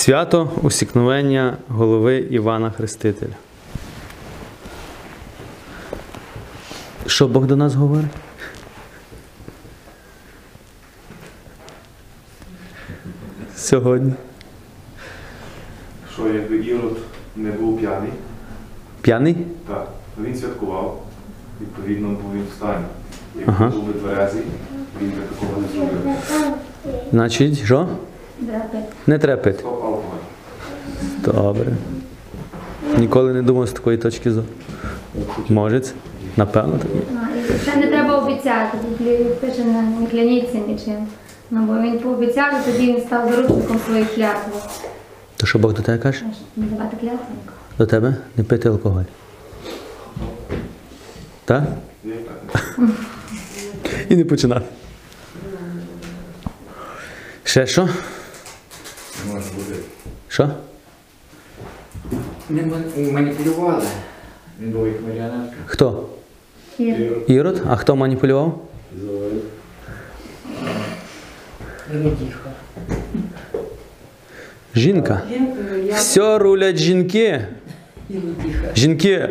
Свято усікновення голови Івана Хрестителя. Що Бог до нас говорить? Сьогодні. Що якби Ірод не був п'яний, П'яний? так, то він святкував, відповідно був він в стані. Якби Ага. був би тверезий, він би такого не зробив. Значить, що? Не треба пити. Добре. Ніколи не думав з такої точки зору. Може це? Напевно, так є. Ну, Це не треба обіцяти. Пише не, кляніться нічим. Ну, бо він пообіцяв, і тоді він став заручником своєї клятви. То що Бог до тебе каже? Не давати клятву. До тебе не пити алкоголь. Так. І не починати. Ще що? Може бути. Що? Не ман- маніпулювали. Він був як маріонетка. Хто? Ір. Ірод? А хто маніпулював? Іродіха. Жінка. Все рулять жінки. Іродіха. Жінки,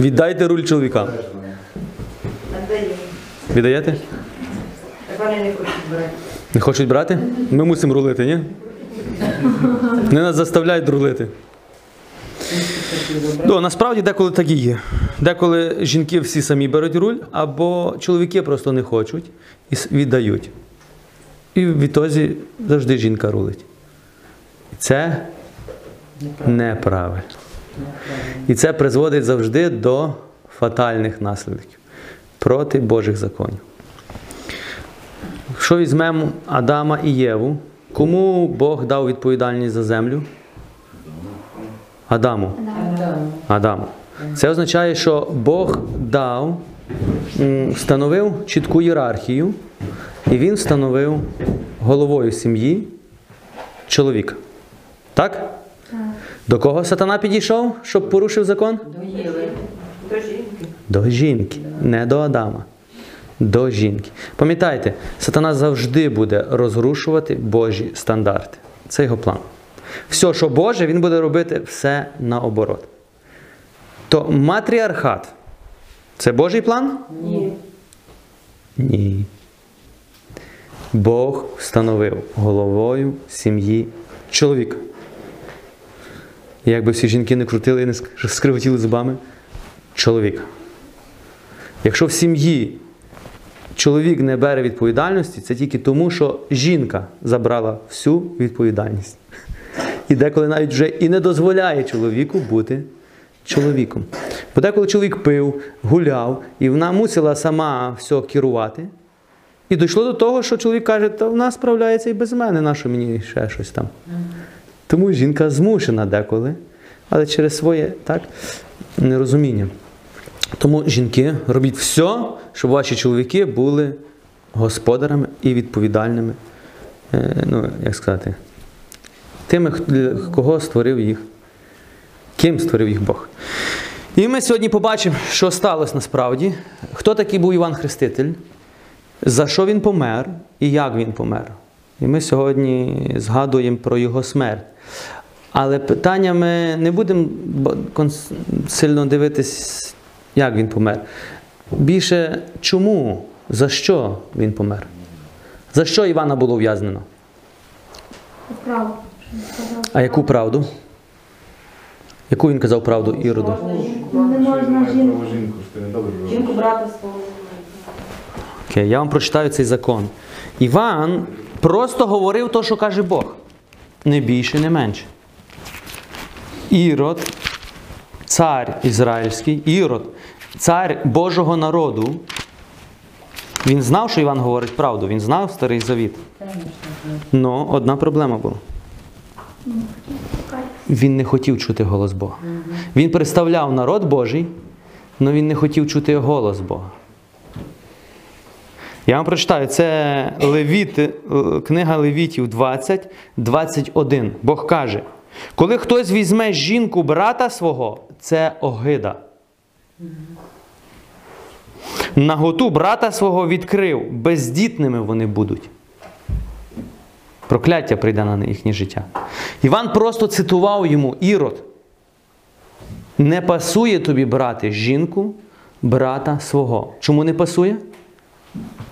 віддайте руль чоловікам. Віддаєте? Вони не хочуть брати. Не хочуть брати? Ми мусимо рулити, ні? Не нас заставляють рулити. Ну, насправді деколи так і є. Деколи жінки всі самі беруть руль, або чоловіки просто не хочуть і віддають. І в відтозі завжди жінка рулить. Це неправильно. І це призводить завжди до фатальних наслідків проти Божих законів. Якщо візьмемо Адама і Єву, кому Бог дав відповідальність за землю? Адаму. Адаму. Це означає, що Бог дав, встановив чітку ієрархію, і він встановив головою сім'ї чоловіка. Так? До кого сатана підійшов, щоб порушив закон? Доїли. До жінки. До жінки, не до Адама. До жінки. Пам'ятайте, сатана завжди буде розрушувати Божі стандарти. Це його план. Все, що Боже, він буде робити все наоборот. То матріархат це Божий план? Ні. Ні. Бог встановив головою сім'ї чоловіка. Якби всі жінки не крутили і не скривотіли зубами, чоловіка. Якщо в сім'ї чоловік не бере відповідальності, це тільки тому, що жінка забрала всю відповідальність. І деколи навіть вже і не дозволяє чоловіку бути чоловіком. Бо деколи чоловік пив, гуляв, і вона мусила сама все керувати. І дійшло до того, що чоловік каже, та вона справляється і без мене, нащо мені ще щось там. Тому жінка змушена деколи, але через своє так, нерозуміння. Тому жінки, робіть все, щоб ваші чоловіки були господарами і відповідальними, е, ну, як сказати, тими, кого створив їх, ким створив їх Бог. І ми сьогодні побачимо, що сталося насправді, хто такий був Іван Хреститель, за що він помер і як він помер. І ми сьогодні згадуємо про його смерть. Але питання ми не будемо сильно дивитись, як він помер. Більше чому, за що він помер? За що Івана було ув'язнено? Правду. А яку правду? Яку він казав правду Іроду? Жінку Не можна жінку. жінку, брати свого. Окей, я вам прочитаю цей закон. Іван просто говорив те, що каже Бог. Не більше, не менше. Ірод, цар ізраїльський, Ірод, цар Божого народу. Він знав, що Іван говорить правду, він знав старий завіт. Но одна проблема була. Він не хотів чути голос Бога. Він представляв народ Божий, але він не хотів чути голос Бога. Я вам прочитаю, це Левіт, е, книга Левітів 20, 21. Бог каже: коли хтось візьме жінку брата свого, це огида. Наготу брата свого відкрив, бездітними вони будуть. Прокляття прийде на їхнє життя. Іван просто цитував йому Ірод. Не пасує тобі брати жінку, брата свого. Чому не пасує?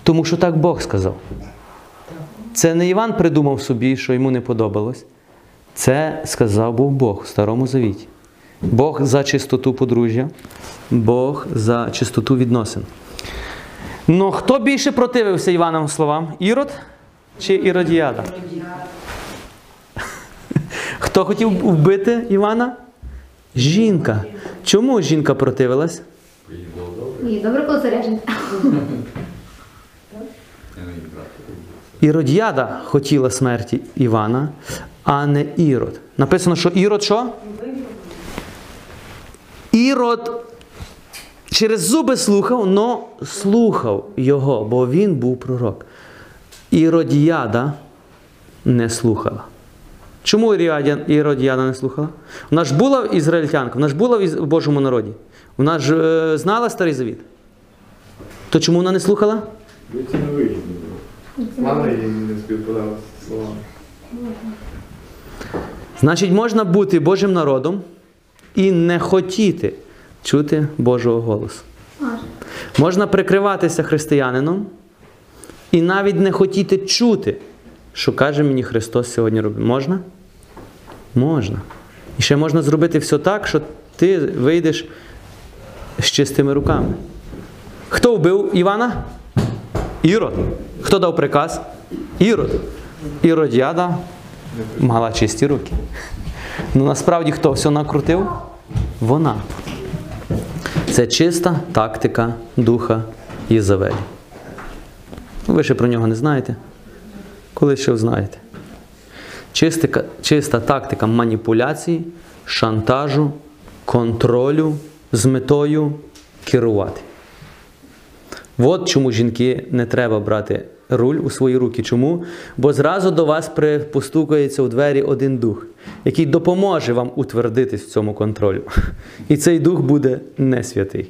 Тому що так Бог сказав. Це не Іван придумав собі, що йому не подобалось. Це сказав був Бог в Старому Завіті. Бог за чистоту подружжя, Бог за чистоту відносин. Ну, хто більше противився Івановим словам? Ірод чи Іродіада? Хто хотів вбити Івана? Жінка. Чому жінка противилась? І добре, коли заряджений. Іродіада хотіла смерті Івана, а не Ірод. Написано, що Ірод що? Ірод через зуби слухав, но слухав його, бо він був пророк. Іродіада не слухала. Чому Іродіада не слухала? Вона ж була ізраїльтянка, вона ж була в Божому народі. Вона ж е, знала Старий Завіт. То чому вона не слухала? Це не вигідно. Мама їм не співпадала словами. Значить, можна бути Божим народом і не хотіти чути Божого голосу. Можна прикриватися християнином і навіть не хотіти чути, що каже мені Христос сьогодні робить. Можна? Можна. І ще можна зробити все так, що ти вийдеш з чистими руками. Хто вбив Івана? Ірод. Хто дав приказ? Ірод. Іродіада мала чисті руки. Ну насправді хто все накрутив? Вона. Це чиста тактика духа Єзавелі. Ви ще про нього не знаєте. Коли ще знаєте. Чистика, чиста тактика маніпуляції, шантажу, контролю з метою керувати. От чому жінки не треба брати руль у свої руки. Чому? Бо зразу до вас постукається у двері один дух, який допоможе вам утвердитись в цьому контролю. І цей дух буде не святий.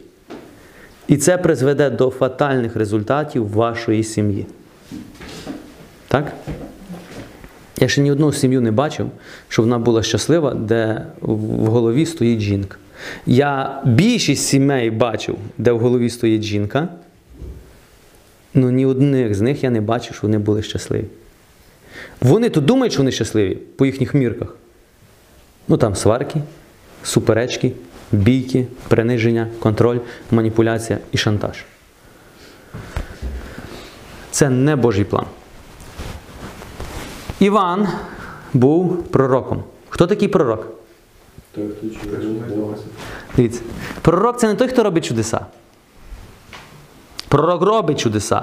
І це призведе до фатальних результатів вашої сім'ї. Так? Я ще ні одну сім'ю не бачив, щоб вона була щаслива, де в голові стоїть жінка. Я більшість сімей бачив, де в голові стоїть жінка, Ну, ні одних з них я не бачив, що вони були щасливі. Вони то думають, що вони щасливі по їхніх мірках. Ну там сварки, суперечки, бійки, приниження, контроль, маніпуляція і шантаж. Це не Божий план. Іван був пророком. Хто такий пророк? Той, хто чує. Дивіться, пророк це не той, хто робить чудеса. Пророк робить чудеса.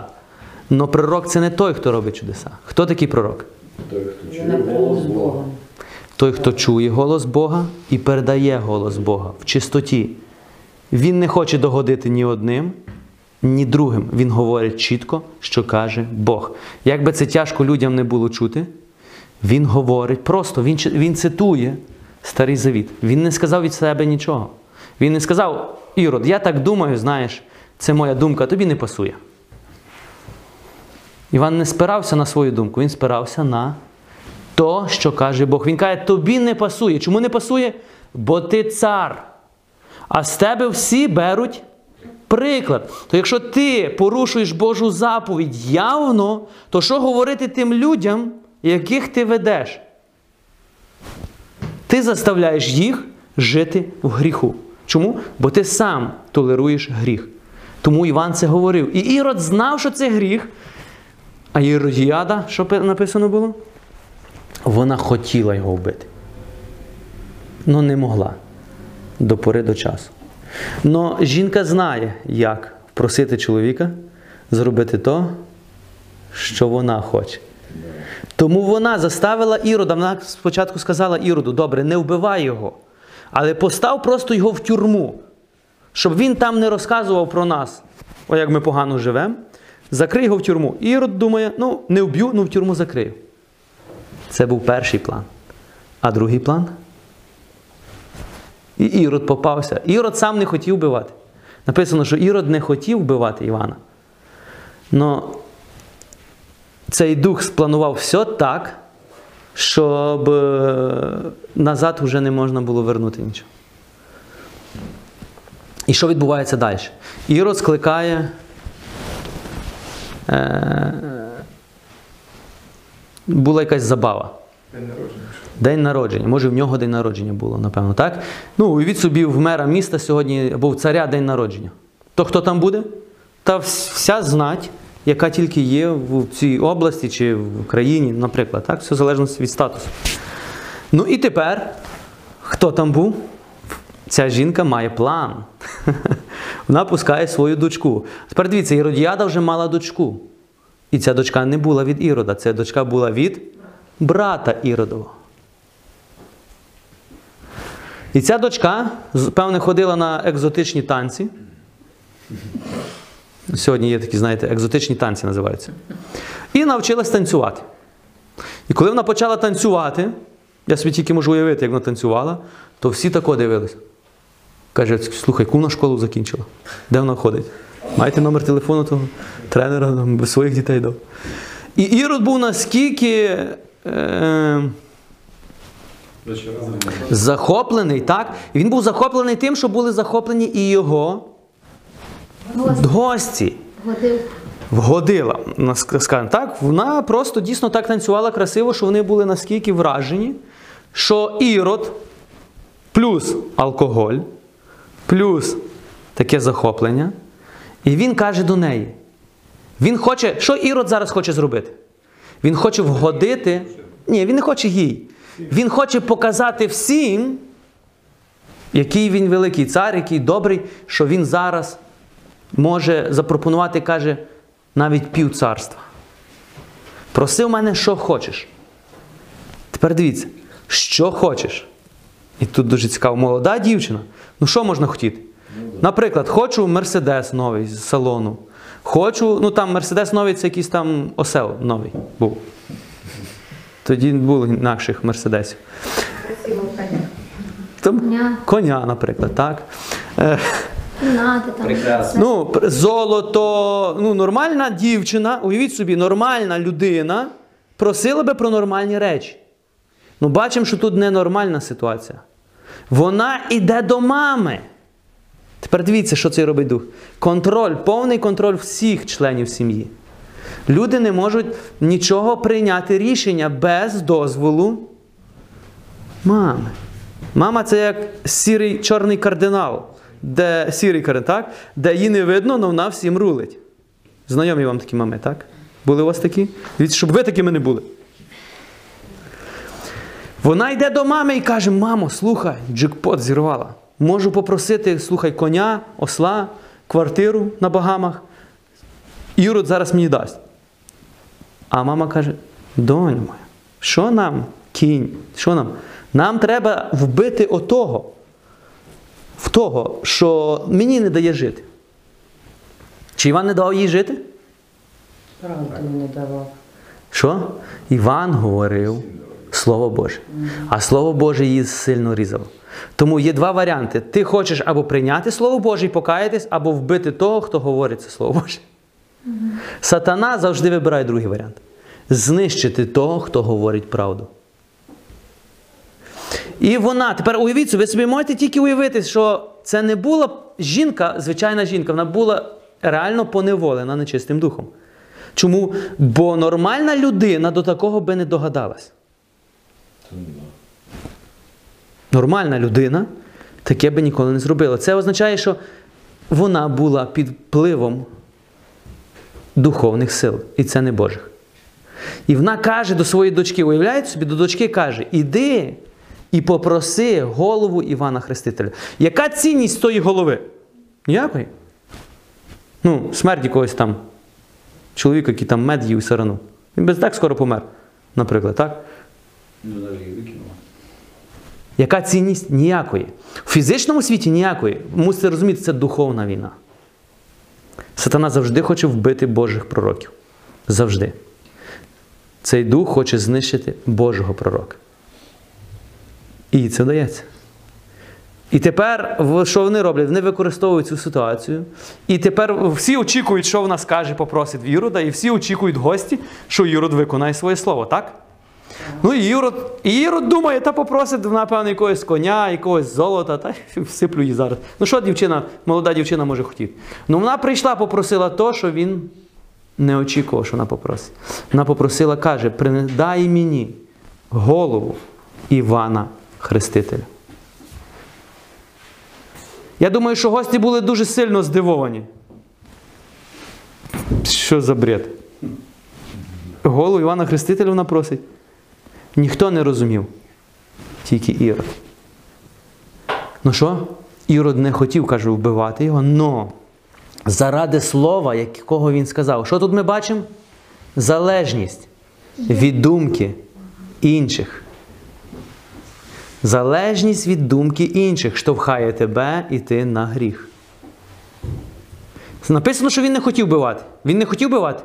Але пророк це не той, хто робить чудеса. Хто такий пророк? Той, хто наповнив з Богом. Той, хто чує голос Бога і передає голос Бога в чистоті. Він не хоче догодити ні одним, ні другим. Він говорить чітко, що каже Бог. Як би це тяжко людям не було чути, він говорить просто, він, він цитує Старий Завіт. Він не сказав від себе нічого. Він не сказав, Ірод, я так думаю, знаєш, це моя думка, тобі не пасує. Іван не спирався на свою думку, він спирався на то, що каже Бог. Він каже, тобі не пасує. Чому не пасує? Бо ти цар. А з тебе всі беруть приклад. То якщо ти порушуєш Божу заповідь явно, то що говорити тим людям, яких ти ведеш? Ти заставляєш їх жити в гріху. Чому? Бо ти сам толеруєш гріх. Тому Іван це говорив. І Ірод знав, що це гріх. А Іродіада, що написано було? Вона хотіла його вбити. але не могла до пори до часу. Но жінка знає, як просити чоловіка зробити то, що вона хоче. Тому вона заставила Ірода, вона спочатку сказала Іроду, добре, не вбивай його, але постав просто його в тюрму, щоб він там не розказував про нас, о, як ми погано живемо. Закрий його в тюрму. Ірод думає, ну не вб'ю, ну в тюрму закрию. Це був перший план. А другий план? І Ірод попався. Ірод сам не хотів вбивати. Написано, що Ірод не хотів вбивати Івана. Но цей дух спланував все так, щоб е, назад вже не можна було вернути нічого. І що відбувається далі? Ірод скликає. Е, була якась забава. День народження. День народження. Може, в нього день народження було, напевно, так? Ну, уявіть собі, в мера міста сьогодні або в царя день народження. То хто там буде? Та вся знать, яка тільки є в цій області чи в країні, наприклад, так? Все в залежності від статусу. Ну і тепер, хто там був? Ця жінка має план. Вона пускає свою дочку. Тепер дивіться, Іродіада вже мала дочку. І ця дочка не була від Ірода, ця дочка була від брата Іродового. І ця дочка, певне, ходила на екзотичні танці. Сьогодні є такі, знаєте, екзотичні танці називаються. І навчилась танцювати. І коли вона почала танцювати, я собі тільки можу уявити, як вона танцювала, то всі тако дивились. Каже, слухай, яку вона школу закінчила? Де вона ходить? Маєте номер телефону того тренера своїх дітей дав. І Ірод був наскільки. Е- захоплений, так? Він був захоплений тим, що були захоплені і його Гості. Вгодила, нас- так, вона просто дійсно так танцювала красиво, що вони були наскільки вражені, що ірод плюс алкоголь, плюс таке захоплення. І він каже до неї: він хоче, що ірод зараз хоче зробити? Він хоче вгодити. Ні, він не хоче їй. Він хоче показати всім, який він великий цар, який добрий, що він зараз може запропонувати, каже, навіть пів царства. Проси в мене, що хочеш. Тепер дивіться, що хочеш. І тут дуже цікаво, молода дівчина. Ну що можна хотіти? Наприклад, хочу Мерседес новий з салону. Хочу, ну там Мерседес новий це якийсь там осел новий був. Тоді не було інакших мерседесів. Коня. Там Коня. коня, наприклад, так. Е. Прекрасно. Ну, золото, ну, нормальна дівчина, уявіть собі, нормальна людина просила би про нормальні речі. Ну, бачимо, що тут ненормальна ситуація. Вона йде до мами. Тепер дивіться, що цей робить дух. Контроль, повний контроль всіх членів сім'ї. Люди не можуть нічого прийняти рішення без дозволу мами. Мама це як сірий чорний кардинал, де сірий кардинал, так? де її не видно, але вона всім рулить. Знайомі вам такі мами, так? Були у вас такі? Дивіться, щоб ви такими не були. Вона йде до мами і каже: Мамо, слухай, джекпот зірвала. Можу попросити, слухай, коня, осла, квартиру на Багамах. Ірод зараз мені дасть. А мама каже: доню моя, що нам кінь? Що нам? Нам треба вбити отого, в того, що мені не дає жити. Чи Іван не давав їй жити? Правду не давав. Що? Іван говорив Слово Боже. А Слово Боже її сильно різало. Тому є два варіанти. Ти хочеш або прийняти Слово Боже і покаятись, або вбити того, хто говорить це Слово Боже. Сатана завжди вибирає другий варіант. Знищити того, хто говорить правду. І вона, тепер уявіть ви собі можете тільки уявити, що це не була жінка, звичайна жінка, вона була реально поневолена нечистим духом. Чому? Бо нормальна людина до такого би не догадалась. Нормальна людина таке би ніколи не зробила. Це означає, що вона була під впливом духовних сил, і це не Божих. І вона каже до своєї дочки, уявляєте собі, до дочки каже: іди і попроси голову Івана Хрестителя. Яка цінність тої голови? Ніякої. Ну, смерть якогось там чоловіка, який там мед їв сарану. Він без так скоро помер, наприклад, так? Ну, навіть і викинула. Яка цінність? Ніякої. В фізичному світі ніякої. Мусите розуміти, це духовна війна. Сатана завжди хоче вбити Божих пророків. Завжди. Цей дух хоче знищити Божого пророка. І це вдається. І тепер, що вони роблять? Вони використовують цю ситуацію. І тепер всі очікують, що вона скаже, попросить Ірода, і всі очікують гості, що Ірод виконає своє слово, так? Ну Ірод, Ірод думає, та попросить, напевно, якогось коня, якогось золота, та всиплю їй зараз. Ну що дівчина, молода дівчина може хотіти? Ну вона прийшла, попросила то, що він не очікував, що вона попросить. Вона попросила, каже, дай мені голову Івана Хрестителя. Я думаю, що гості були дуже сильно здивовані. Що за бред? Голову Івана Хрестителя вона просить. Ніхто не розумів, тільки Ірод. Ну що? Ірод не хотів, каже, вбивати його, но заради слова, якого він сказав. Що тут ми бачимо? Залежність від думки інших. Залежність від думки інших штовхає тебе іти на гріх. Написано, що він не хотів вбивати. Він не хотів вбивати?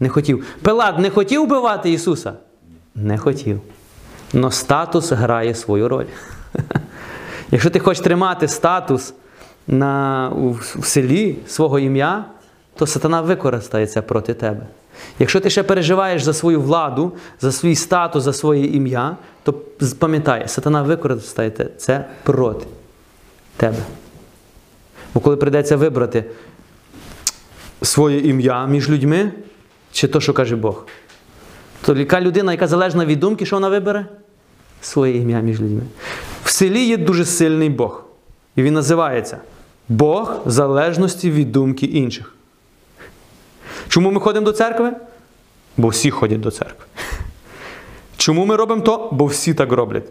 Не хотів. Пилат не хотів вбивати Ісуса? Не хотів. Но статус грає свою роль. Якщо ти хочеш тримати статус на, в селі свого ім'я, то сатана використає це проти тебе. Якщо ти ще переживаєш за свою владу, за свій статус, за своє ім'я, то пам'ятай, сатана використає це проти тебе. Бо коли прийдеться вибрати своє ім'я між людьми, чи то, що каже Бог, то яка людина, яка залежна від думки, що вона вибере? Своє ім'я між людьми. В селі є дуже сильний Бог. І він називається Бог залежності від думки інших. Чому ми ходимо до церкви? Бо всі ходять до церкви. Чому ми робимо то? Бо всі так роблять.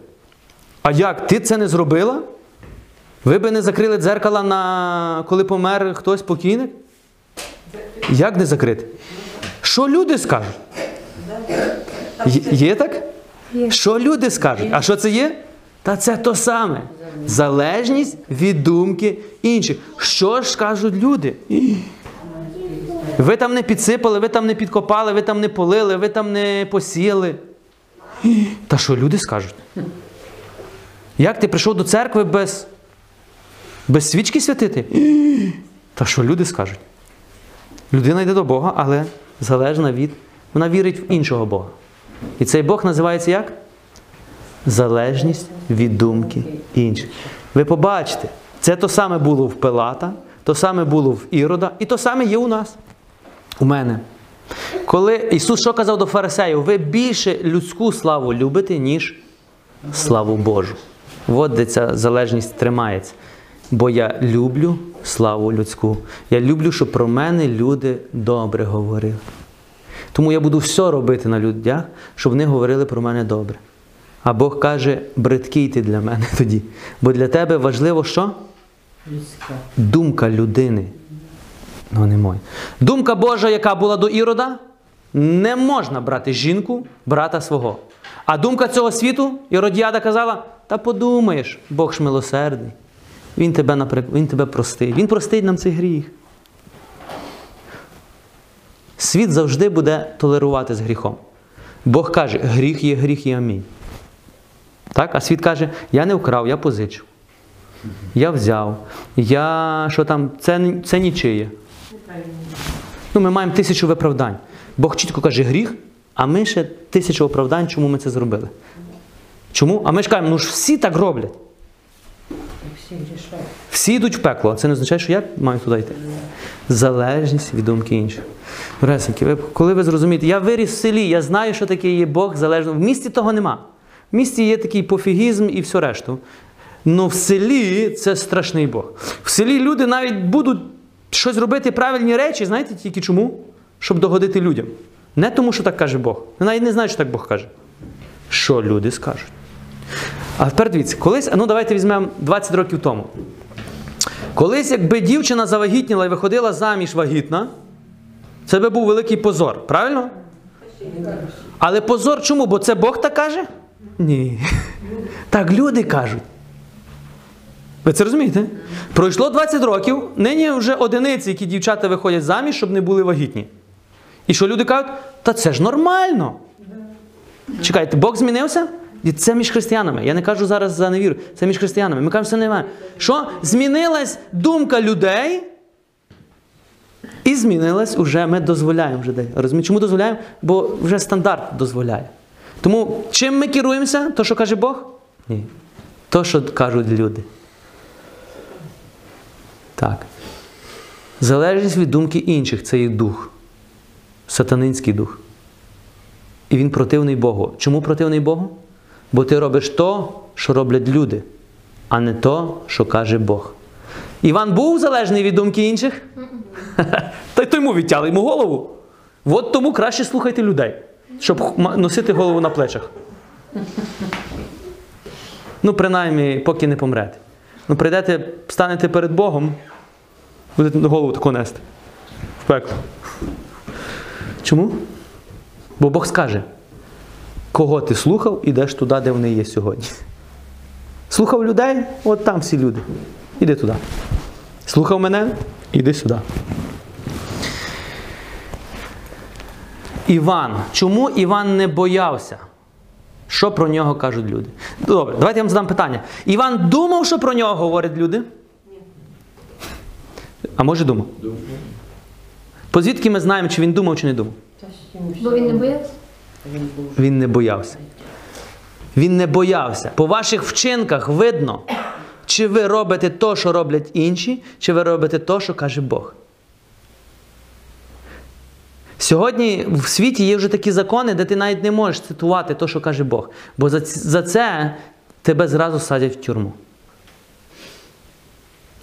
А як ти це не зробила? Ви би не закрили дзеркала, на... коли помер хтось покійник? Як не закрити? Що люди скажуть? Є, так? Є. Що люди скажуть? А що це є? Та це то саме. Залежність від думки інших. Що ж скажуть люди? Ви там не підсипали, ви там не підкопали, ви там не полили, ви там не посіяли. Та що люди скажуть? Як ти прийшов до церкви без, без свічки святити? Та що люди скажуть? Людина йде до Бога, але залежна від. Вона вірить в іншого Бога. І цей Бог називається як? Залежність від думки інших. Ви побачите, це то саме було в Пилата, то саме було в Ірода, і то саме є у нас. У мене. Коли Ісус що казав до фарисеїв, ви більше людську славу любите, ніж славу Божу. От де ця залежність тримається. Бо я люблю славу людську. Я люблю, щоб про мене люди добре говорили. Тому я буду все робити на людях, щоб вони говорили про мене добре. А Бог каже, бридкий ти для мене тоді. Бо для тебе важливо що? Думка людини. Ну, не моя. Думка Божа, яка була до Ірода, не можна брати жінку, брата свого. А думка цього світу, Іродіада казала: та подумаєш, Бог ж милосердний. Він тебе, наприк- він тебе простить. Він простить нам цей гріх. Світ завжди буде толерувати з гріхом. Бог каже, гріх є гріх і амінь. Так? А світ каже, я не вкрав, я позичив. Я взяв. Я що там, це, це нічиє. Ну, ми маємо тисячу виправдань. Бог чітко каже гріх, а ми ще тисячу оправдань, чому ми це зробили. Чому? А ми ж кажемо, ну ж всі так роблять. Всі йдуть в пекло. а Це не означає, що я маю туди йти. Залежність від думки інших. Ресеньки, ви, коли ви зрозумієте, я виріс в селі, я знаю, що таке є Бог залежно. В місті того нема. В місті є такий пофігізм і все решту. Ну в селі це страшний Бог. В селі люди навіть будуть щось робити правильні речі, знаєте, тільки чому? Щоб догодити людям. Не тому, що так каже Бог. Вони навіть не знають, що так Бог каже. Що люди скажуть. А тепер дивіться, колись, ну давайте візьмемо 20 років тому. Колись, якби дівчина завагітніла і виходила заміж вагітна, це би був великий позор, правильно? Але позор чому? Бо це Бог так каже? Ні. Так люди кажуть. Ви це розумієте? Пройшло 20 років, нині вже одиниці, які дівчата виходять заміж, щоб не були вагітні. І що люди кажуть, та це ж нормально. Чекайте, Бог змінився? І це між християнами. Я не кажу зараз за невіру. Це між християнами. Ми кажемо, це немає. Що? Змінилась думка людей. І змінилась уже, ми дозволяємо вже. Розумієте? Чому дозволяємо? Бо вже стандарт дозволяє. Тому чим ми керуємося? То, що каже Бог? Ні. То, що кажуть люди. Так. Залежність від думки інших це є дух. Сатанинський дух. І він противний Богу. Чому противний Богу? Бо ти робиш то, що роблять люди, а не то, що каже Бог. Іван був залежний від думки інших? Та й то йому відтяли йому голову. От тому краще слухайте людей, щоб носити голову на плечах. Ну, принаймні, поки не помрете. Ну, прийдете, станете перед Богом, будете голову таку нести. В пекло. Чому? Бо Бог скаже, кого ти слухав, ідеш туди, де вони є сьогодні. Слухав людей, от там всі люди. Іди туди. Слухав мене, іди сюди. Іван. Чому Іван не боявся? Що про нього кажуть люди? Добре, давайте я вам задам питання. Іван думав, що про нього говорять люди? Ні. А може думав? Думав. Позвідки ми знаємо, чи він думав, чи не думав? Бо він не боявся. Він не боявся. Він не боявся. По ваших вчинках видно, чи ви робите то, що роблять інші, чи ви робите то, що каже Бог. Сьогодні в світі є вже такі закони, де ти навіть не можеш цитувати то, що каже Бог. Бо за, це тебе зразу садять в тюрму.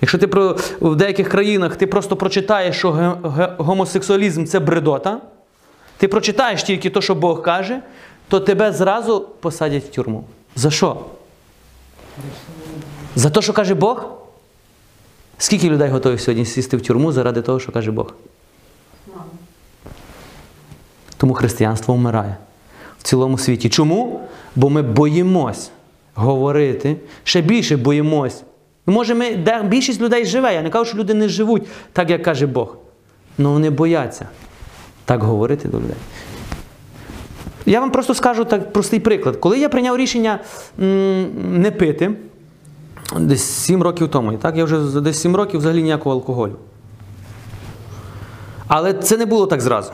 Якщо ти про, в деяких країнах ти просто прочитаєш, що гомосексуалізм це бредота, ти прочитаєш тільки те, що Бог каже, то тебе зразу посадять в тюрму. За що? За те, що каже Бог? Скільки людей готові сьогодні сісти в тюрму заради того, що каже Бог? Тому християнство вмирає в цілому світі. Чому? Бо ми боїмось говорити, ще більше боїмось. Може, ми, де більшість людей живе. Я не кажу, що люди не живуть так, як каже Бог. Але вони бояться так говорити до людей. Я вам просто скажу так простий приклад. Коли я прийняв рішення не пити, десь 7 років тому, так, я вже десь 7 років взагалі ніякого алкоголю. Але це не було так зразу.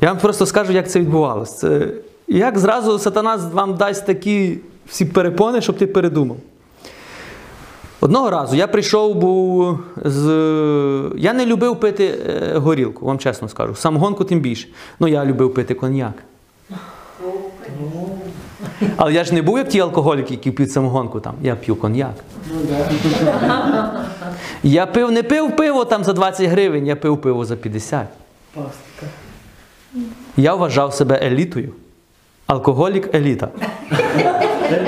Я вам просто скажу, як це відбувалося. Як зразу сатана вам дасть такі всі перепони, щоб ти передумав. Одного разу я прийшов, був з. Я не любив пити е, горілку, вам чесно скажу. Самогонку тим більше. Ну, я любив пити коньяк. Але я ж не був як ті алкоголіки, які п'ють самогонку там. Я п'ю коньяк. Я пив, не пив пиво там за 20 гривень, я пив пиво за 50. Я вважав себе елітою. Алкоголік еліта.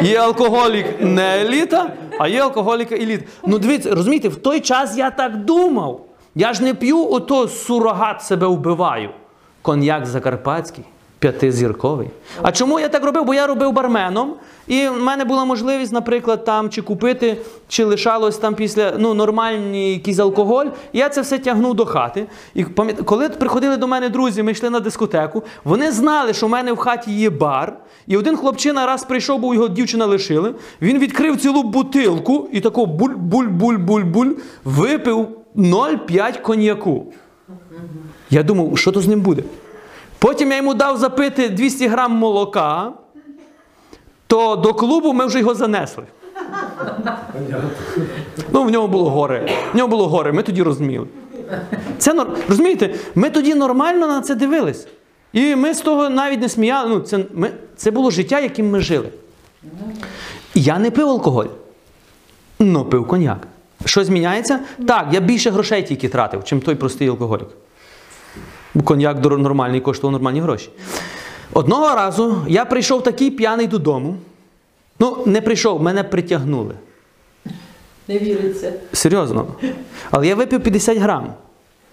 Є алкоголік не еліта, а є алкоголіка еліта. Ну дивіться, розумієте, в той час я так думав. Я ж не п'ю ото сурогат себе вбиваю. Коньяк закарпатський, п'ятизірковий. А чому я так робив? Бо я робив барменом, і в мене була можливість, наприклад, там чи купити, чи лишалось там після ну, нормальний якийсь алкоголь. Я це все тягнув до хати. І коли приходили до мене друзі, ми йшли на дискотеку, вони знали, що в мене в хаті є бар. І один хлопчина раз прийшов, бо його дівчина лишили. Він відкрив цілу бутилку і тако буль-буль-буль-буль-буль випив 0,5 коньяку. Я думав, що то з ним буде. Потім я йому дав запити 200 грам молока, то до клубу ми вже його занесли. Ну, в нього було горе. В нього було горе, ми тоді розуміли. Це розумієте, ми тоді нормально на це дивились. І ми з того навіть не сміяли. Ну, це, ми, це було життя, яким ми жили. Я не пив алкоголь, але пив коньяк. Що зміняється? Так, я більше грошей тільки тратив, чим той простий алкоголік. Коньяк нормальний коштував нормальні гроші. Одного разу я прийшов такий п'яний додому. Ну, не прийшов, мене притягнули. Не віриться. Серйозно. Але я випив 50 грам.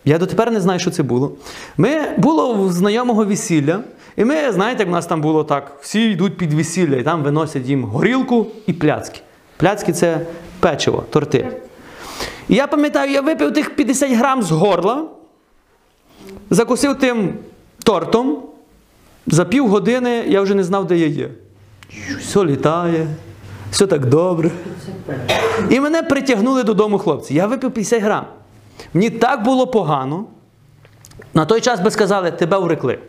Я дотепер не знаю, що це було. Ми було в знайомого весілля, і ми, знаєте, як в нас там було так: всі йдуть під весілля, і там виносять їм горілку і пляцки. Пляцки це печиво, торти. І я пам'ятаю, я випив тих 50 грам з горла, закусив тим тортом. За півгодини я вже не знав, де я є. Все літає, все так добре. І мене притягнули додому хлопці. Я випив 50 грам. Мені так було погано. На той час би сказали, тебе урекли.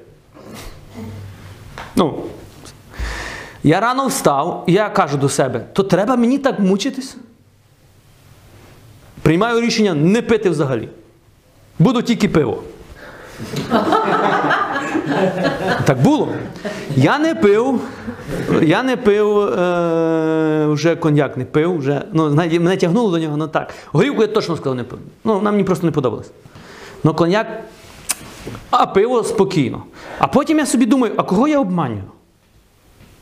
Ну, Я рано встав, і я кажу до себе, то треба мені так мучитись? Приймаю рішення не пити взагалі. Буду тільки пиво. Так було. Я не пив, я не пив, е, вже коньяк не пив, вже, ну, знаєте, мене тягнуло до нього, ну так. Горівку я точно сказав не пив. Ну, вона мені просто не подобалась. Ну, коньяк, а пиво спокійно. А потім я собі думаю, а кого я обманюю?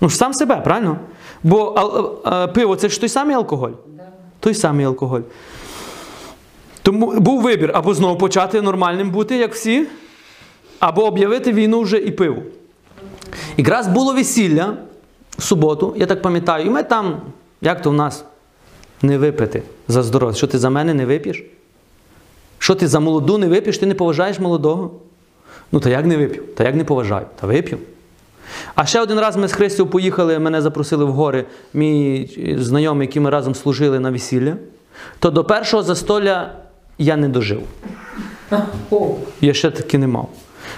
Ну ж сам себе, правильно? Бо ал- е, пиво це ж той самий алкоголь. Той самий алкоголь. Тому був вибір або знову почати нормальним бути, як всі, або об'явити війну вже і пиву. Якраз було весілля в суботу, я так пам'ятаю, і ми там, як то в нас, не випити за здоров'я. Що ти за мене не вип'єш? Що ти за молоду не вип'єш, ти не поважаєш молодого? Ну, та як не вип'ю? Та як не поважаю? Та вип'ю. А ще один раз ми з Христю поїхали, мене запросили в гори, мій знайомий, який ми разом служили на весілля, то до першого застолля я не дожив. Я ще таки не мав.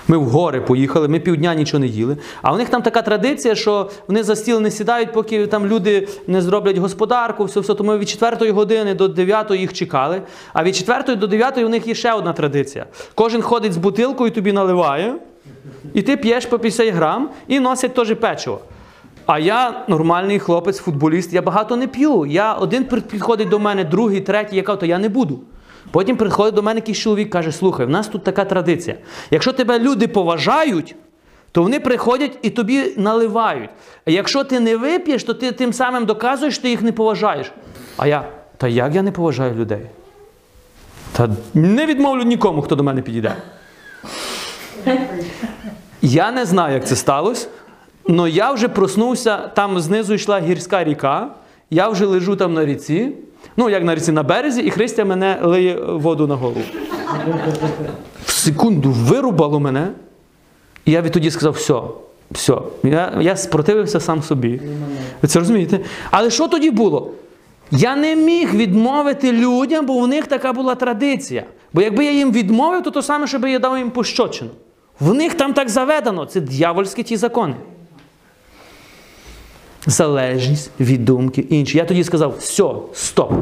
Ми в гори поїхали, ми півдня нічого не їли. А у них там така традиція, що вони за стіл не сідають, поки там люди не зроблять господарку, все, все. Тому від 4 години до 9 їх чекали. А від 4 до 9 у них є ще одна традиція. Кожен ходить з бутилкою, тобі наливає, і ти п'єш по 50 грам і носять теж печиво. А я нормальний хлопець, футболіст, я багато не п'ю. Я один підходить до мене, другий, третій, я кажу, то я не буду. Потім приходить до мене якийсь чоловік, каже: слухай, в нас тут така традиція. Якщо тебе люди поважають, то вони приходять і тобі наливають. А якщо ти не вип'єш, то ти тим самим доказуєш, що ти їх не поважаєш. А я, та як я не поважаю людей? Та не відмовлю нікому, хто до мене підійде. Я не знаю, як це сталося, але я вже проснувся, там знизу йшла гірська ріка, я вже лежу там на ріці, ну як на ріці на березі, і Христя мене лиє воду на голову. В секунду вирубало мене, і я відтоді сказав: все, все. Я, я спротивився сам собі. Ви це розумієте? Але що тоді було? Я не міг відмовити людям, бо у них така була традиція. Бо якби я їм відмовив, то то саме, щоб я дав їм пощочину. В них там так заведено. Це дьявольські ті закони. Залежність від думки інші. Я тоді сказав: все, стоп.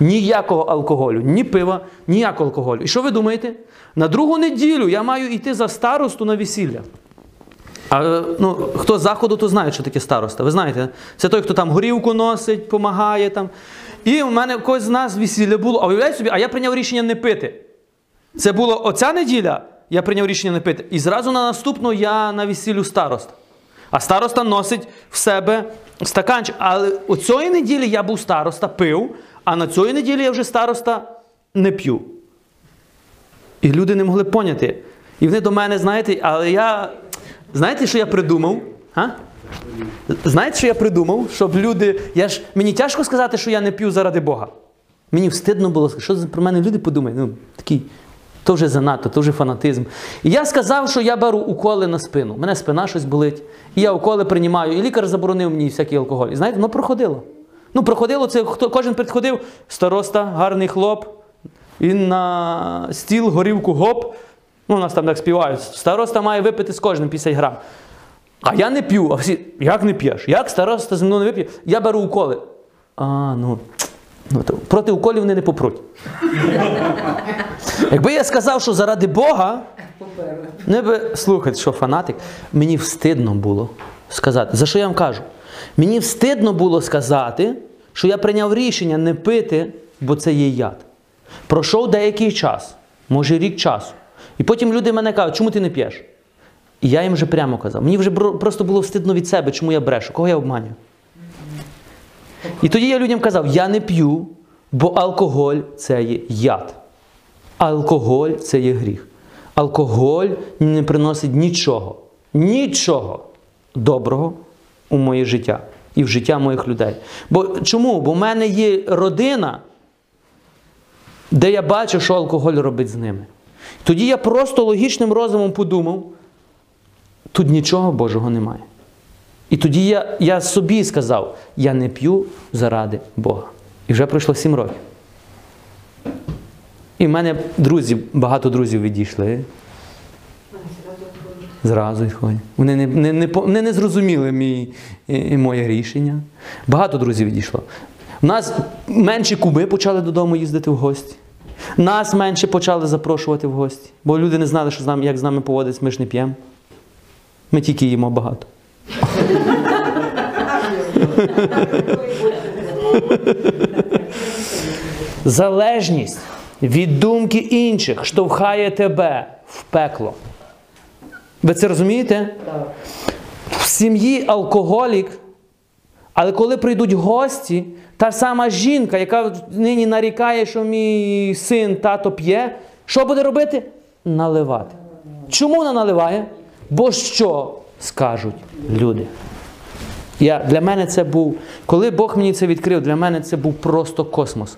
Ніякого алкоголю, ні пива, ніякого алкоголю. І що ви думаєте? На другу неділю я маю йти за старосту на весілля. А ну, хто з заходу, то знає, що таке староста. Ви знаєте, це той, хто там горівку носить, допомагає там. І у мене когось з нас весілля було. А уявляєте собі, а я прийняв рішення не пити. Це було оця неділя, я прийняв рішення не пити. І зразу на наступну я на весіллю староста. А староста носить в себе стаканчик. Але оцієї неділі я був староста, пив, а на цієї неділі я вже староста не п'ю. І люди не могли поняти. І вони до мене, знаєте, але я. Знаєте, що я придумав? А? Знаєте, що я придумав? Щоб люди. Я ж... Мені тяжко сказати, що я не п'ю заради Бога. Мені встидно було сказати, що про мене люди подумають. Ну, такий, то вже занадто, то вже фанатизм. І я сказав, що я беру уколи на спину. Мене спина щось болить. І я уколи приймаю. І лікар заборонив мені всякий алкоголь. І знаєте, воно проходило. Ну, проходило це, хто кожен підходив, староста, гарний хлоп. Він на стіл, горівку гоп. Ну, у нас там так співають. Староста має випити з кожним 50 грам. А я не п'ю. А всі, як не п'єш? Як староста зі мною не вип'є? Я беру уколи. А, ну. Проти уколів вони не попруть. Якби я сказав, що заради Бога, не би, слухайте, що фанатик, мені встидно було сказати. За що я вам кажу? Мені встидно було сказати, що я прийняв рішення не пити, бо це є яд. Пройшов деякий час, може рік часу. І потім люди мене кажуть, чому ти не п'єш? І я їм вже прямо казав. Мені вже просто було встидно від себе, чому я брешу, кого я обманюю. І тоді я людям казав: я не п'ю, бо алкоголь це є яд. Алкоголь це є гріх. Алкоголь не приносить нічого, нічого доброго у моє життя і в життя моїх людей. Бо чому? Бо в мене є родина, де я бачу, що алкоголь робить з ними. Тоді я просто логічним розумом подумав: тут нічого Божого немає. І тоді я, я собі сказав: я не п'ю заради Бога. І вже пройшло сім років. І в мене друзі, багато друзів відійшли. Зразу відходять. Вони не, не, не, вони не зрозуміли мій, і, моє рішення. Багато друзів відійшло. У нас менші куми почали додому їздити в гості. Нас менше почали запрошувати в гості. Бо люди не знали, що з нами, як з нами поводиться, ми ж не п'ємо. Ми тільки їмо багато. Залежність від думки інших штовхає тебе в пекло. Ви це розумієте? В сім'ї алкоголік, але коли прийдуть гості, та сама жінка, яка нині нарікає, що мій син тато п'є, що буде робити? Наливати. Чому вона наливає? Бо що скажуть люди? Я, для мене це був, коли Бог мені це відкрив, для мене це був просто космос.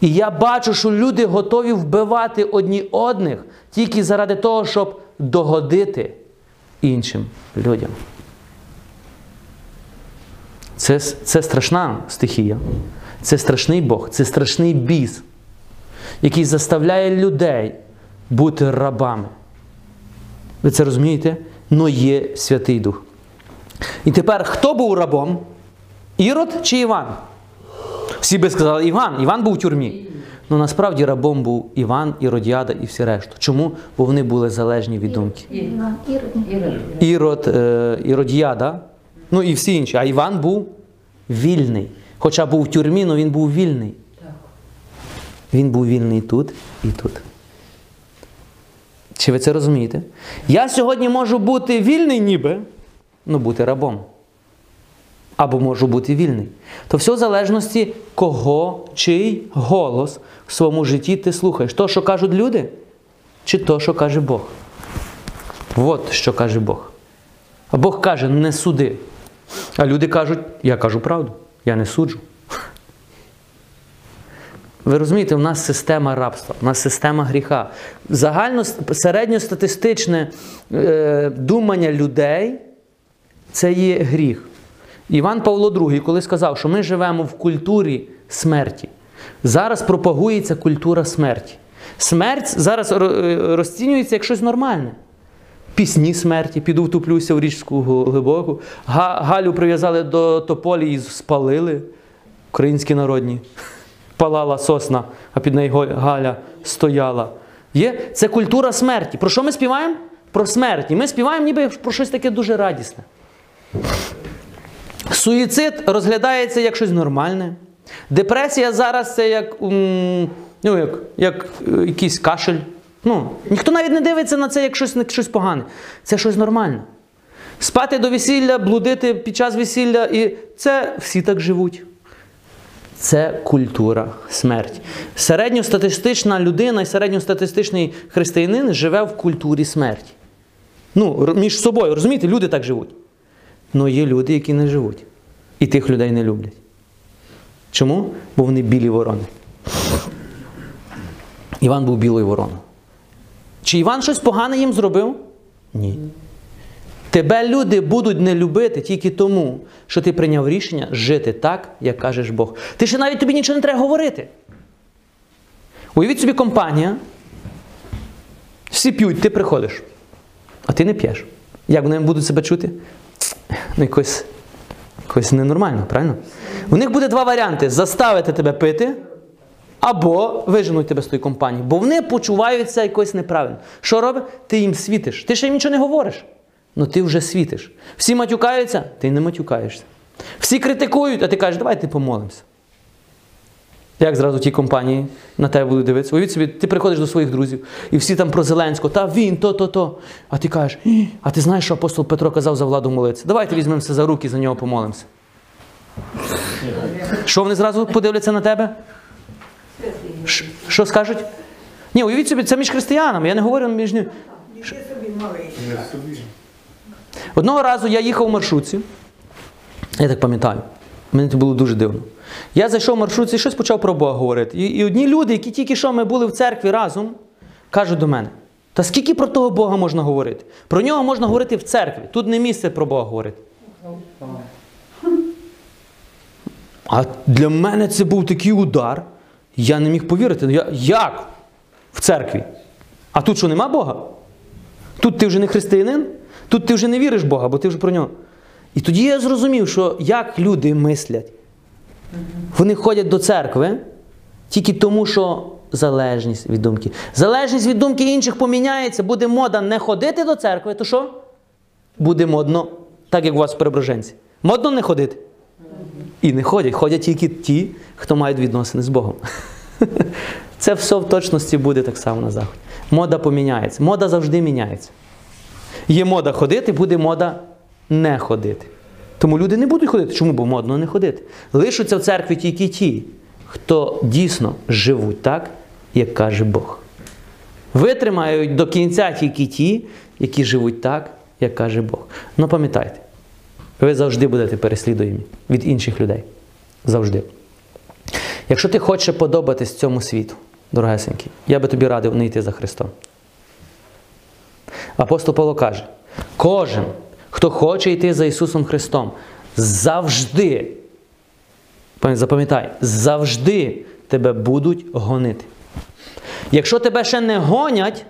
І я бачу, що люди готові вбивати одні одних тільки заради того, щоб догодити іншим людям. Це, це страшна стихія. Це страшний Бог, це страшний біс, який заставляє людей бути рабами. Ви це розумієте? Но є Святий Дух. І тепер хто був рабом? Ірод чи Іван? Всі би сказали Іван. Іван був в тюрмі. Ну насправді рабом був Іван, Іродіада і всі решту. Чому? Бо вони були залежні від думки. Ірод. Е, Іродіада, ну і всі інші. А Іван був вільний. Хоча був в тюрмі, але він був вільний. Він був вільний тут і тут. Чи ви це розумієте? Я сьогодні можу бути вільний ніби, ну бути рабом. Або можу бути вільний. То все в залежності, кого, чий голос в своєму житті ти слухаєш. То, що кажуть люди, чи то, що каже Бог. От що каже Бог. А Бог каже, не суди. А люди кажуть, я кажу правду, я не суджу. Ви розумієте, у нас система рабства, у нас система гріха. Загально середньостатистичне е, думання людей це є гріх. Іван Павло II, коли сказав, що ми живемо в культурі смерті, зараз пропагується культура смерті. Смерть зараз е, розцінюється як щось нормальне. Пісні смерті, піду втуплюся в річку глибоку. Галю прив'язали до тополі і спалили. Українські народні. Палала сосна, а під нею Галя стояла. Є? Це культура смерті. Про що ми співаємо? Про смерть. І ми співаємо ніби про щось таке дуже радісне. Суїцид розглядається як щось нормальне. Депресія зараз це як, ну, як, як е, якийсь кашель. Ну, ніхто навіть не дивиться на це як щось, як щось погане. Це щось нормальне. Спати до весілля, блудити під час весілля, і це всі так живуть. Це культура смерті. Середньостатистична людина і середньостатистичний християнин живе в культурі смерті. Ну, між собою, розумієте, люди так живуть. Ну є люди, які не живуть. І тих людей не люблять. Чому? Бо вони білі ворони. Іван був білою вороною. Чи Іван щось погане їм зробив? Ні. Тебе люди будуть не любити тільки тому, що ти прийняв рішення жити так, як кажеш Бог. Ти ще навіть тобі нічого не треба говорити. Уявіть собі компанія. Всі п'ють, ти приходиш, а ти не п'єш. Як вони будуть себе чути? Ну, якось, якось ненормально, правильно? У них буде два варіанти: заставити тебе пити, або виженуть тебе з тої компанії. Бо вони почуваються якось неправильно. Що робить? Ти їм світиш. Ти ще їм нічого не говориш. Ну ти вже світиш. Всі матюкаються, ти не матюкаєшся. Всі критикують, а ти кажеш, давайте помолимося. Як зразу ті компанії на тебе будуть дивитися? Уявіть собі, ти приходиш до своїх друзів, і всі там про Зеленського, та він, то, то, то. А ти кажеш, а ти знаєш, що апостол Петро казав за владу молитися? Давайте візьмемося за руки, за нього помолимося. Що вони зразу подивляться на тебе? Ш- Що скажуть? Ні, уявіть собі, це між християнами, я не говорю між ними. Собі. Одного разу я їхав у маршрутці, я так пам'ятаю, мені це було дуже дивно. Я зайшов в маршрутці і щось почав про Бога говорити. І, і одні люди, які тільки що ми були в церкві разом, кажуть до мене: та скільки про того Бога можна говорити? Про нього можна говорити в церкві. Тут не місце про Бога говорити. А для мене це був такий удар. Я не міг повірити. Ну, Я, як? В церкві? А тут що нема Бога? Тут ти вже не християнин? Тут ти вже не віриш в Бога, бо ти вже про нього. І тоді я зрозумів, що як люди мислять. Вони ходять до церкви тільки тому, що залежність від думки. Залежність від думки інших поміняється, буде мода не ходити до церкви, то що? Буде модно, так як у вас в Преображенці. Модно не ходити. І не ходять. Ходять тільки ті, хто мають відносини з Богом. Це все в точності буде так само на заході. Мода поміняється. Мода завжди міняється. Є мода ходити, буде мода не ходити. Тому люди не будуть ходити. Чому? Бо модно не ходити. Лишаться в церкві тільки ті, хто дійсно живуть так, як каже Бог. Витримають до кінця тільки ті, які живуть так, як каже Бог. Ну пам'ятайте, ви завжди будете переслідуємі від інших людей. Завжди. Якщо ти хочеш подобатись цьому світу, дорогесенький, я би тобі радив не йти за Христом. Апостол Павло каже: кожен, хто хоче йти за Ісусом Христом, завжди, пам'ят- запам'ятай, завжди тебе будуть гонити. Якщо тебе ще не гонять,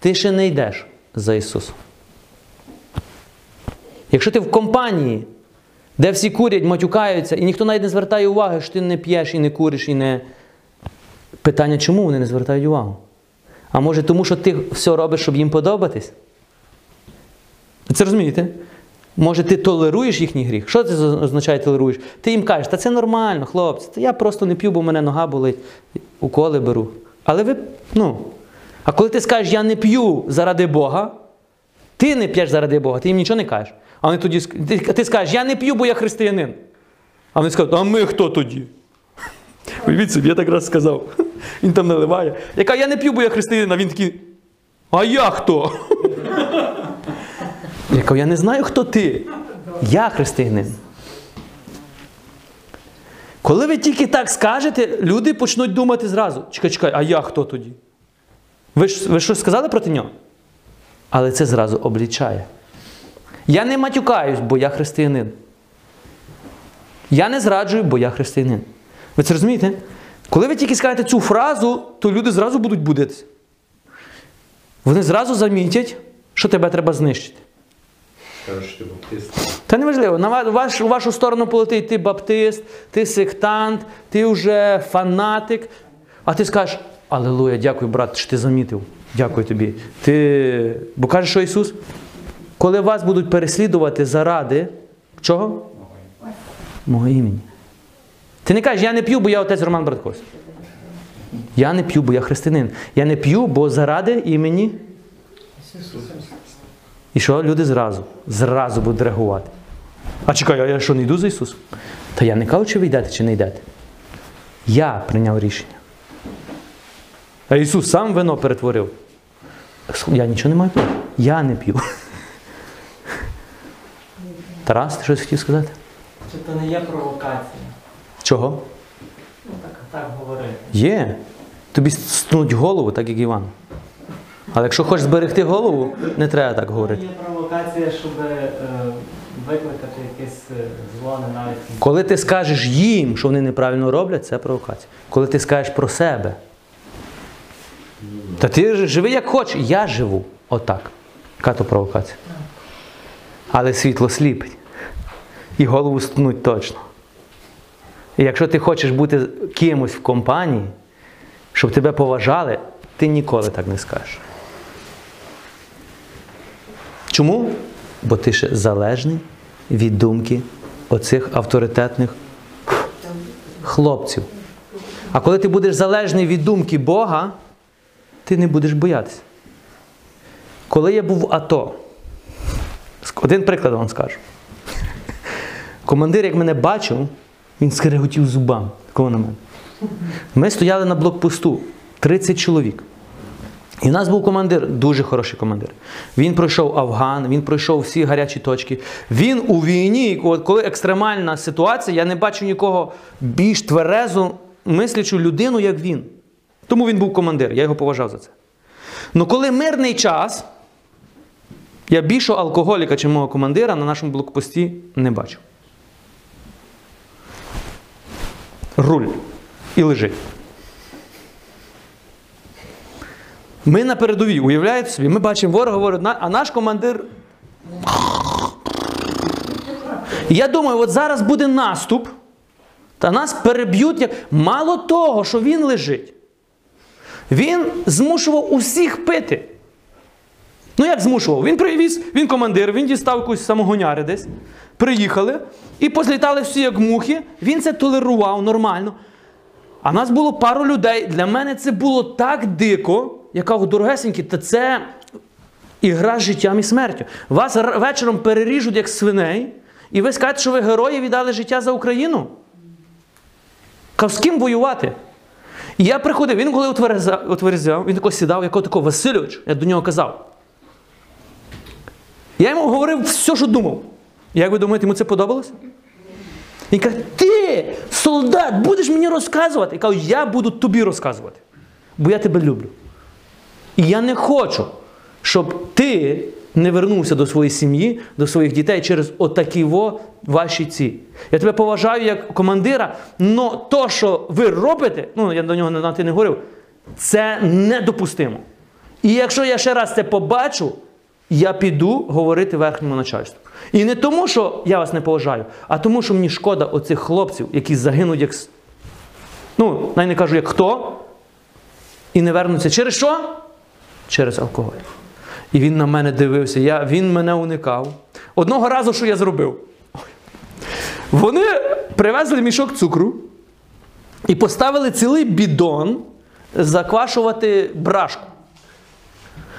ти ще не йдеш за Ісусом. Якщо ти в компанії, де всі курять, матюкаються, і ніхто навіть не звертає уваги, що ти не п'єш і не куриш, і не. Питання, чому вони не звертають увагу? А може тому, що ти все робиш, щоб їм подобатись? Це розумієте? Може, ти толеруєш їхній гріх? Що це означає толеруєш? Ти їм кажеш, та це нормально, хлопці, та я просто не п'ю, бо мене нога болить, уколи беру. Але ви, ну. А коли ти скажеш, я не п'ю заради Бога, ти не п'єш заради Бога, ти їм нічого не кажеш. А вони тоді ти, скажеш, я не п'ю, бо я християнин. А вони скажуть, а ми хто тоді? Уявіть собі, я так раз сказав. Він там наливає. Яка я не п'ю, бо я християнин, а він такий. А я хто? Я кажу, я не знаю, хто ти. Я християнин. Коли ви тільки так скажете, люди почнуть думати зразу. Чекай, чекай, а я хто тоді? Ви ж ви щось сказали проти нього? Але це зразу облічає. Я не матюкаюсь, бо я християнин. Я не зраджую, бо я християнин. Ви це розумієте? Коли ви тільки скажете цю фразу, то люди зразу будуть будитися. Вони зразу замітять, що тебе треба знищити. Що ти баптист. Та неважливо, на ваш, у вашу сторону полетить ти баптист, ти сектант, ти вже фанатик. А ти скажеш, Аллилуйя, дякую, брат, що ти замітив. Дякую тобі. Ти... Бо каже, що Ісус? Коли вас будуть переслідувати заради чого? Мого імені. Ти не кажеш, я не п'ю, бо я отець Роман Братковський. Я не п'ю, бо я християнин. Я не п'ю, бо заради імені. І що люди зразу, зразу будуть реагувати. А чекай, а я що не йду за Ісусом? Та я не кажу, чи ви йдете, чи не йдете. Я прийняв рішення. А Ісус сам вино перетворив. Я нічого не маю проти. Я не п'ю. Тарас, ти щось хотів сказати? Чи то не є провокація? Чого? Ну так, так говорити. Є. Тобі стнуть голову, так як Іван. Але якщо хочеш зберегти голову, не треба так говорити. Є провокація, щоб е, викликати якесь е, зло, ненависть. Коли ти скажеш їм, що вони неправильно роблять, це провокація. Коли ти скажеш про себе, та ти живи як хочеш, я живу отак. Яка то провокація? Але світло сліпить. І голову стнуть точно. І якщо ти хочеш бути кимось в компанії, щоб тебе поважали, ти ніколи так не скажеш. Чому? Бо ти ще залежний від думки оцих авторитетних хлопців. А коли ти будеш залежний від думки Бога, ти не будеш боятися. Коли я був в АТО, один приклад вам скажу. Командир, як мене бачив, він скреготів зубами. Такого на мене. Ми стояли на блокпосту 30 чоловік. І в нас був командир, дуже хороший командир. Він пройшов Афган, він пройшов всі гарячі точки. Він у війні, коли екстремальна ситуація, я не бачу нікого більш тверезу мислячу людину, як він. Тому він був командир, я його поважав за це. Ну коли мирний час, я більшого алкоголіка, чи мого командира на нашому блокпості не бачив. Руль і лежить. Ми на передовій, уявляєте собі, ми бачимо ворога, на- а наш командир І я думаю, от зараз буде наступ, та нас переб'ють як. Мало того, що він лежить. Він змушував усіх пити. Ну як змушував? Він привіз, він командир, він дістав якусь самогоняри десь. Приїхали і позлітали всі як мухи. Він це толерував нормально. А нас було пару людей. Для мене це було так дико, я кажу, дорогесенькі, та це ігра з життям і смертю. Вас вечором переріжуть як свиней, і ви скажете, що ви герої віддали життя за Україну. Кажу, з ким воювати? І я приходив, він коли утверзав, він тако сідав, я кажу, тако, Васильович, я до нього казав. Я йому говорив все, що думав. Як ви думаєте, йому це подобалося? Він каже, ти, солдат, будеш мені розказувати. Я кажу, я буду тобі розказувати, бо я тебе люблю. І я не хочу, щоб ти не вернувся до своєї сім'ї, до своїх дітей через отакі во ваші ці. Я тебе поважаю як командира, але то, що ви робите, ну я до нього на ти не говорив, це недопустимо. І якщо я ще раз це побачу, я піду говорити верхньому начальству. І не тому, що я вас не поважаю, а тому, що мені шкода оцих хлопців, які загинуть як. Ну, навіть не кажу, як хто, і не вернуться. Через що? Через алкоголь. І він на мене дивився, я, він мене уникав. Одного разу, що я зробив? Вони привезли мішок цукру і поставили цілий бідон заквашувати брашку.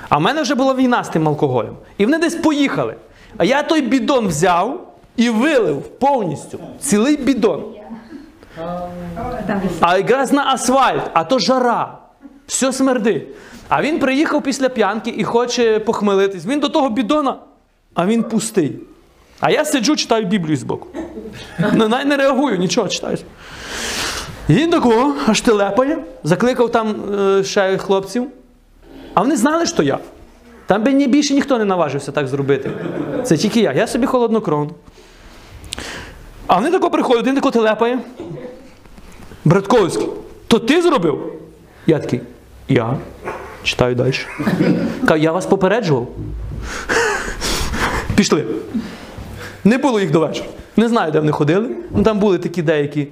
А в мене вже була війна з тим алкоголем. І вони десь поїхали. А я той бідон взяв і вилив повністю. Цілий бідон. А якраз на асфальт, а то жара. Все смердить. А він приїхав після п'янки і хоче похмелитись. Він до того бідона, а він пустий. А я сиджу, читаю Біблію збоку. Ну, навіть не реагую, нічого читаю. Він такого аж телепає, закликав там е, ще хлопців. А вони знали, що я. Там би ні більше ніхто не наважився так зробити. Це тільки я. Я собі холоднокровно. А вони тако приходять, один тако телепає. Братковський, то ти зробив? Я такий, я. Читаю далі. Кажу, я вас попереджував. Пішли. Не було їх до вечора. Не знаю, де вони ходили. Ну там були такі деякі.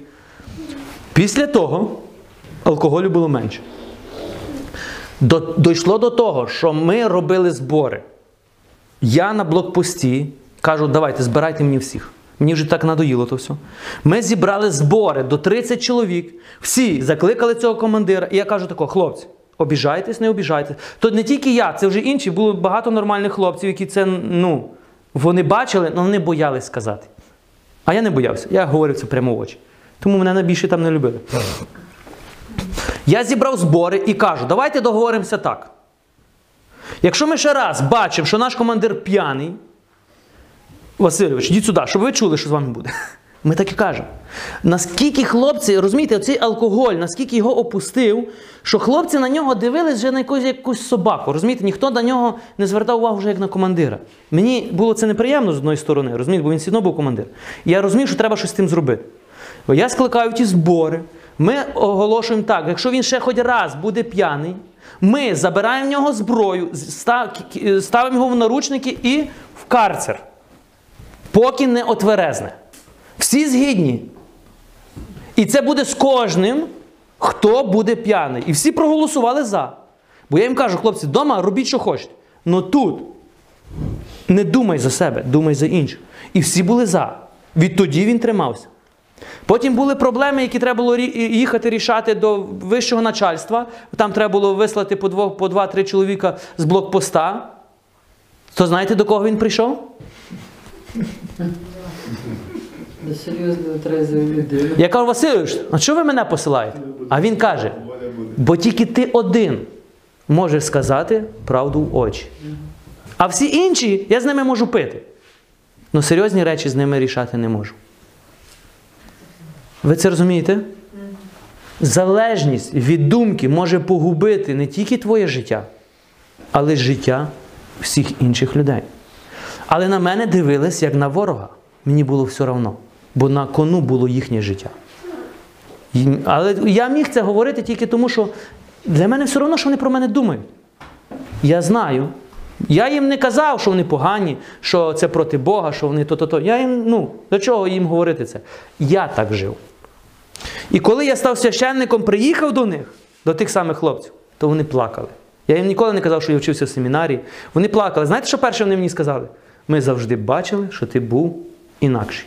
Після того алкоголю було менше. До, дійшло до того, що ми робили збори. Я на блокпості кажу, давайте, збирайте мені всіх. Мені вже так надоїло то все. Ми зібрали збори до 30 чоловік. Всі закликали цього командира. І я кажу тако, хлопці, обіжайтесь, не обіжайтесь. То не тільки я, це вже інші. Було багато нормальних хлопців, які це, ну, вони бачили, але вони боялись сказати. А я не боявся. Я говорив це прямо в очі. Тому мене найбільше там не любили. Я зібрав збори і кажу, давайте договоримося так. Якщо ми ще раз бачимо, що наш командир п'яний, Васильович, йдіть сюди, щоб ви чули, що з вами буде. Ми так і кажемо. Наскільки хлопці, розумієте, цей алкоголь, наскільки його опустив, що хлопці на нього дивились вже на якусь, якусь собаку. Розумієте, ніхто на нього не звертав увагу вже як на командира. Мені було це неприємно з одної сторони, розумієте, бо він все одно був командир. Я розумію, що треба щось з тим зробити. Бо Я скликаю ті збори. Ми оголошуємо так: якщо він ще хоч раз буде п'яний, ми забираємо в нього зброю, ставимо його в наручники і в карцер. Поки не отверезне. Всі згідні. І це буде з кожним, хто буде п'яний. І всі проголосували за. Бо я їм кажу, хлопці, вдома робіть, що хочете. Но тут не думай за себе, думай за інших. І всі були за. Відтоді він тримався. Потім були проблеми, які треба було їхати рішати до вищого начальства. Там треба було вислати по двох, по два-три чоловіка з блокпоста. То знаєте, до кого він прийшов? Я кажу, Васильович, а чого ви мене посилаєте? А він каже: бо тільки ти один можеш сказати правду в очі. А всі інші, я з ними можу пити. Ну серйозні речі з ними рішати не можу. Ви це розумієте? Залежність від думки може погубити не тільки твоє життя, але й життя всіх інших людей. Але на мене дивились як на ворога. Мені було все одно, бо на кону було їхнє життя. Але я міг це говорити тільки тому, що для мене все одно, що вони про мене думають. Я знаю, Я їм не казав, що вони погані, що це проти Бога, що вони то-то-то. Я їм, ну, до чого їм говорити це? Я так жив. І коли я став священником, приїхав до них, до тих самих хлопців, то вони плакали. Я їм ніколи не казав, що я вчився в семінарії. Вони плакали. Знаєте, що перше вони мені сказали? Ми завжди бачили, що ти був інакший.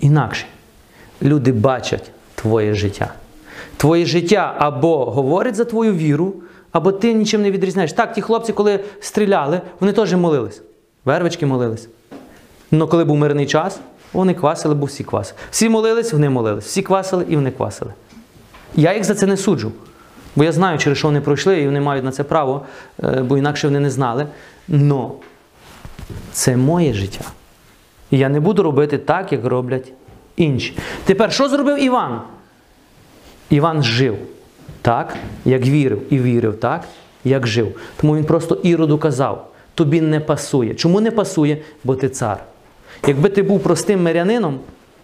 Інакший. Люди бачать твоє життя. Твоє життя або говорить за твою віру, або ти нічим не відрізняєш. Так, ті хлопці, коли стріляли, вони теж молились. Вервички молились. Але коли був мирний час, вони квасили, бо всі квасили. Всі молились, вони молились. Всі квасили і вони квасили. Я їх за це не суджу. Бо я знаю, через що вони пройшли, і вони мають на це право, е, бо інакше вони не знали. Но це моє життя. І я не буду робити так, як роблять інші. Тепер, що зробив Іван? Іван жив так, як вірив, і вірив так, як жив. Тому він просто Іроду казав: тобі не пасує. Чому не пасує? Бо ти цар. Якби ти був простим мирянином,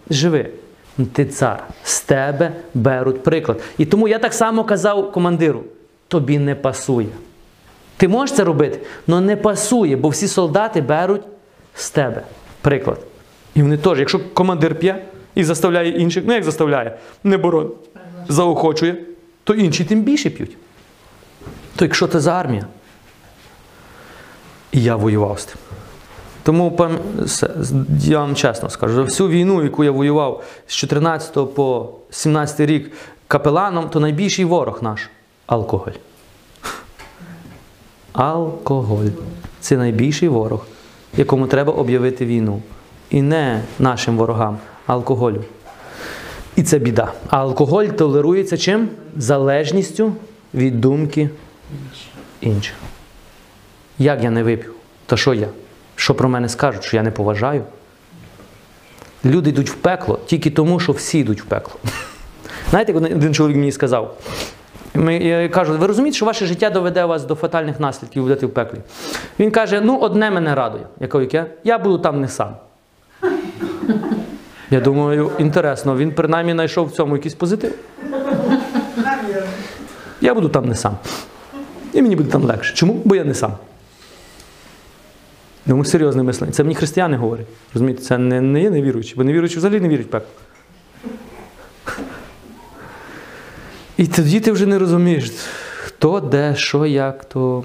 живи. Ти цар, з тебе беруть приклад. І тому я так само казав командиру: тобі не пасує. Ти можеш це робити, але не пасує, бо всі солдати беруть з тебе приклад. І вони теж, якщо командир п'є і заставляє інших, ну як заставляє, не борон, заохочує, то інші тим більше п'ють. То якщо це за армія? І я воював з тим. Тому я вам чесно скажу, за всю війну, яку я воював з 14 по 17 рік капеланом, то найбільший ворог наш алкоголь. Алкоголь. Це найбільший ворог, якому треба об'явити війну. І не нашим ворогам, а алкоголю. І це біда. А алкоголь толерується чим? Залежністю від думки інших. Як я не вип'ю? То що я? Що про мене скажуть, що я не поважаю? Люди йдуть в пекло тільки тому, що всі йдуть в пекло. Знаєте, один чоловік мені сказав, ми, кажу, ви розумієте, що ваше життя доведе вас до фатальних наслідків, будете в пеклі. Він каже: ну, одне мене радує. Я кажу, яке? Я буду там не сам. Я думаю, інтересно, він принаймні знайшов в цьому якийсь позитив. Я буду там не сам. І мені буде там легше. Чому? Бо я не сам. Думаю, серйозне мислення. Це мені християни говорять. Розумієте, це не, не є невіруючі, бо невіруючі взагалі не вірять в пекло. І тоді ти вже не розумієш, хто, де, що, як, то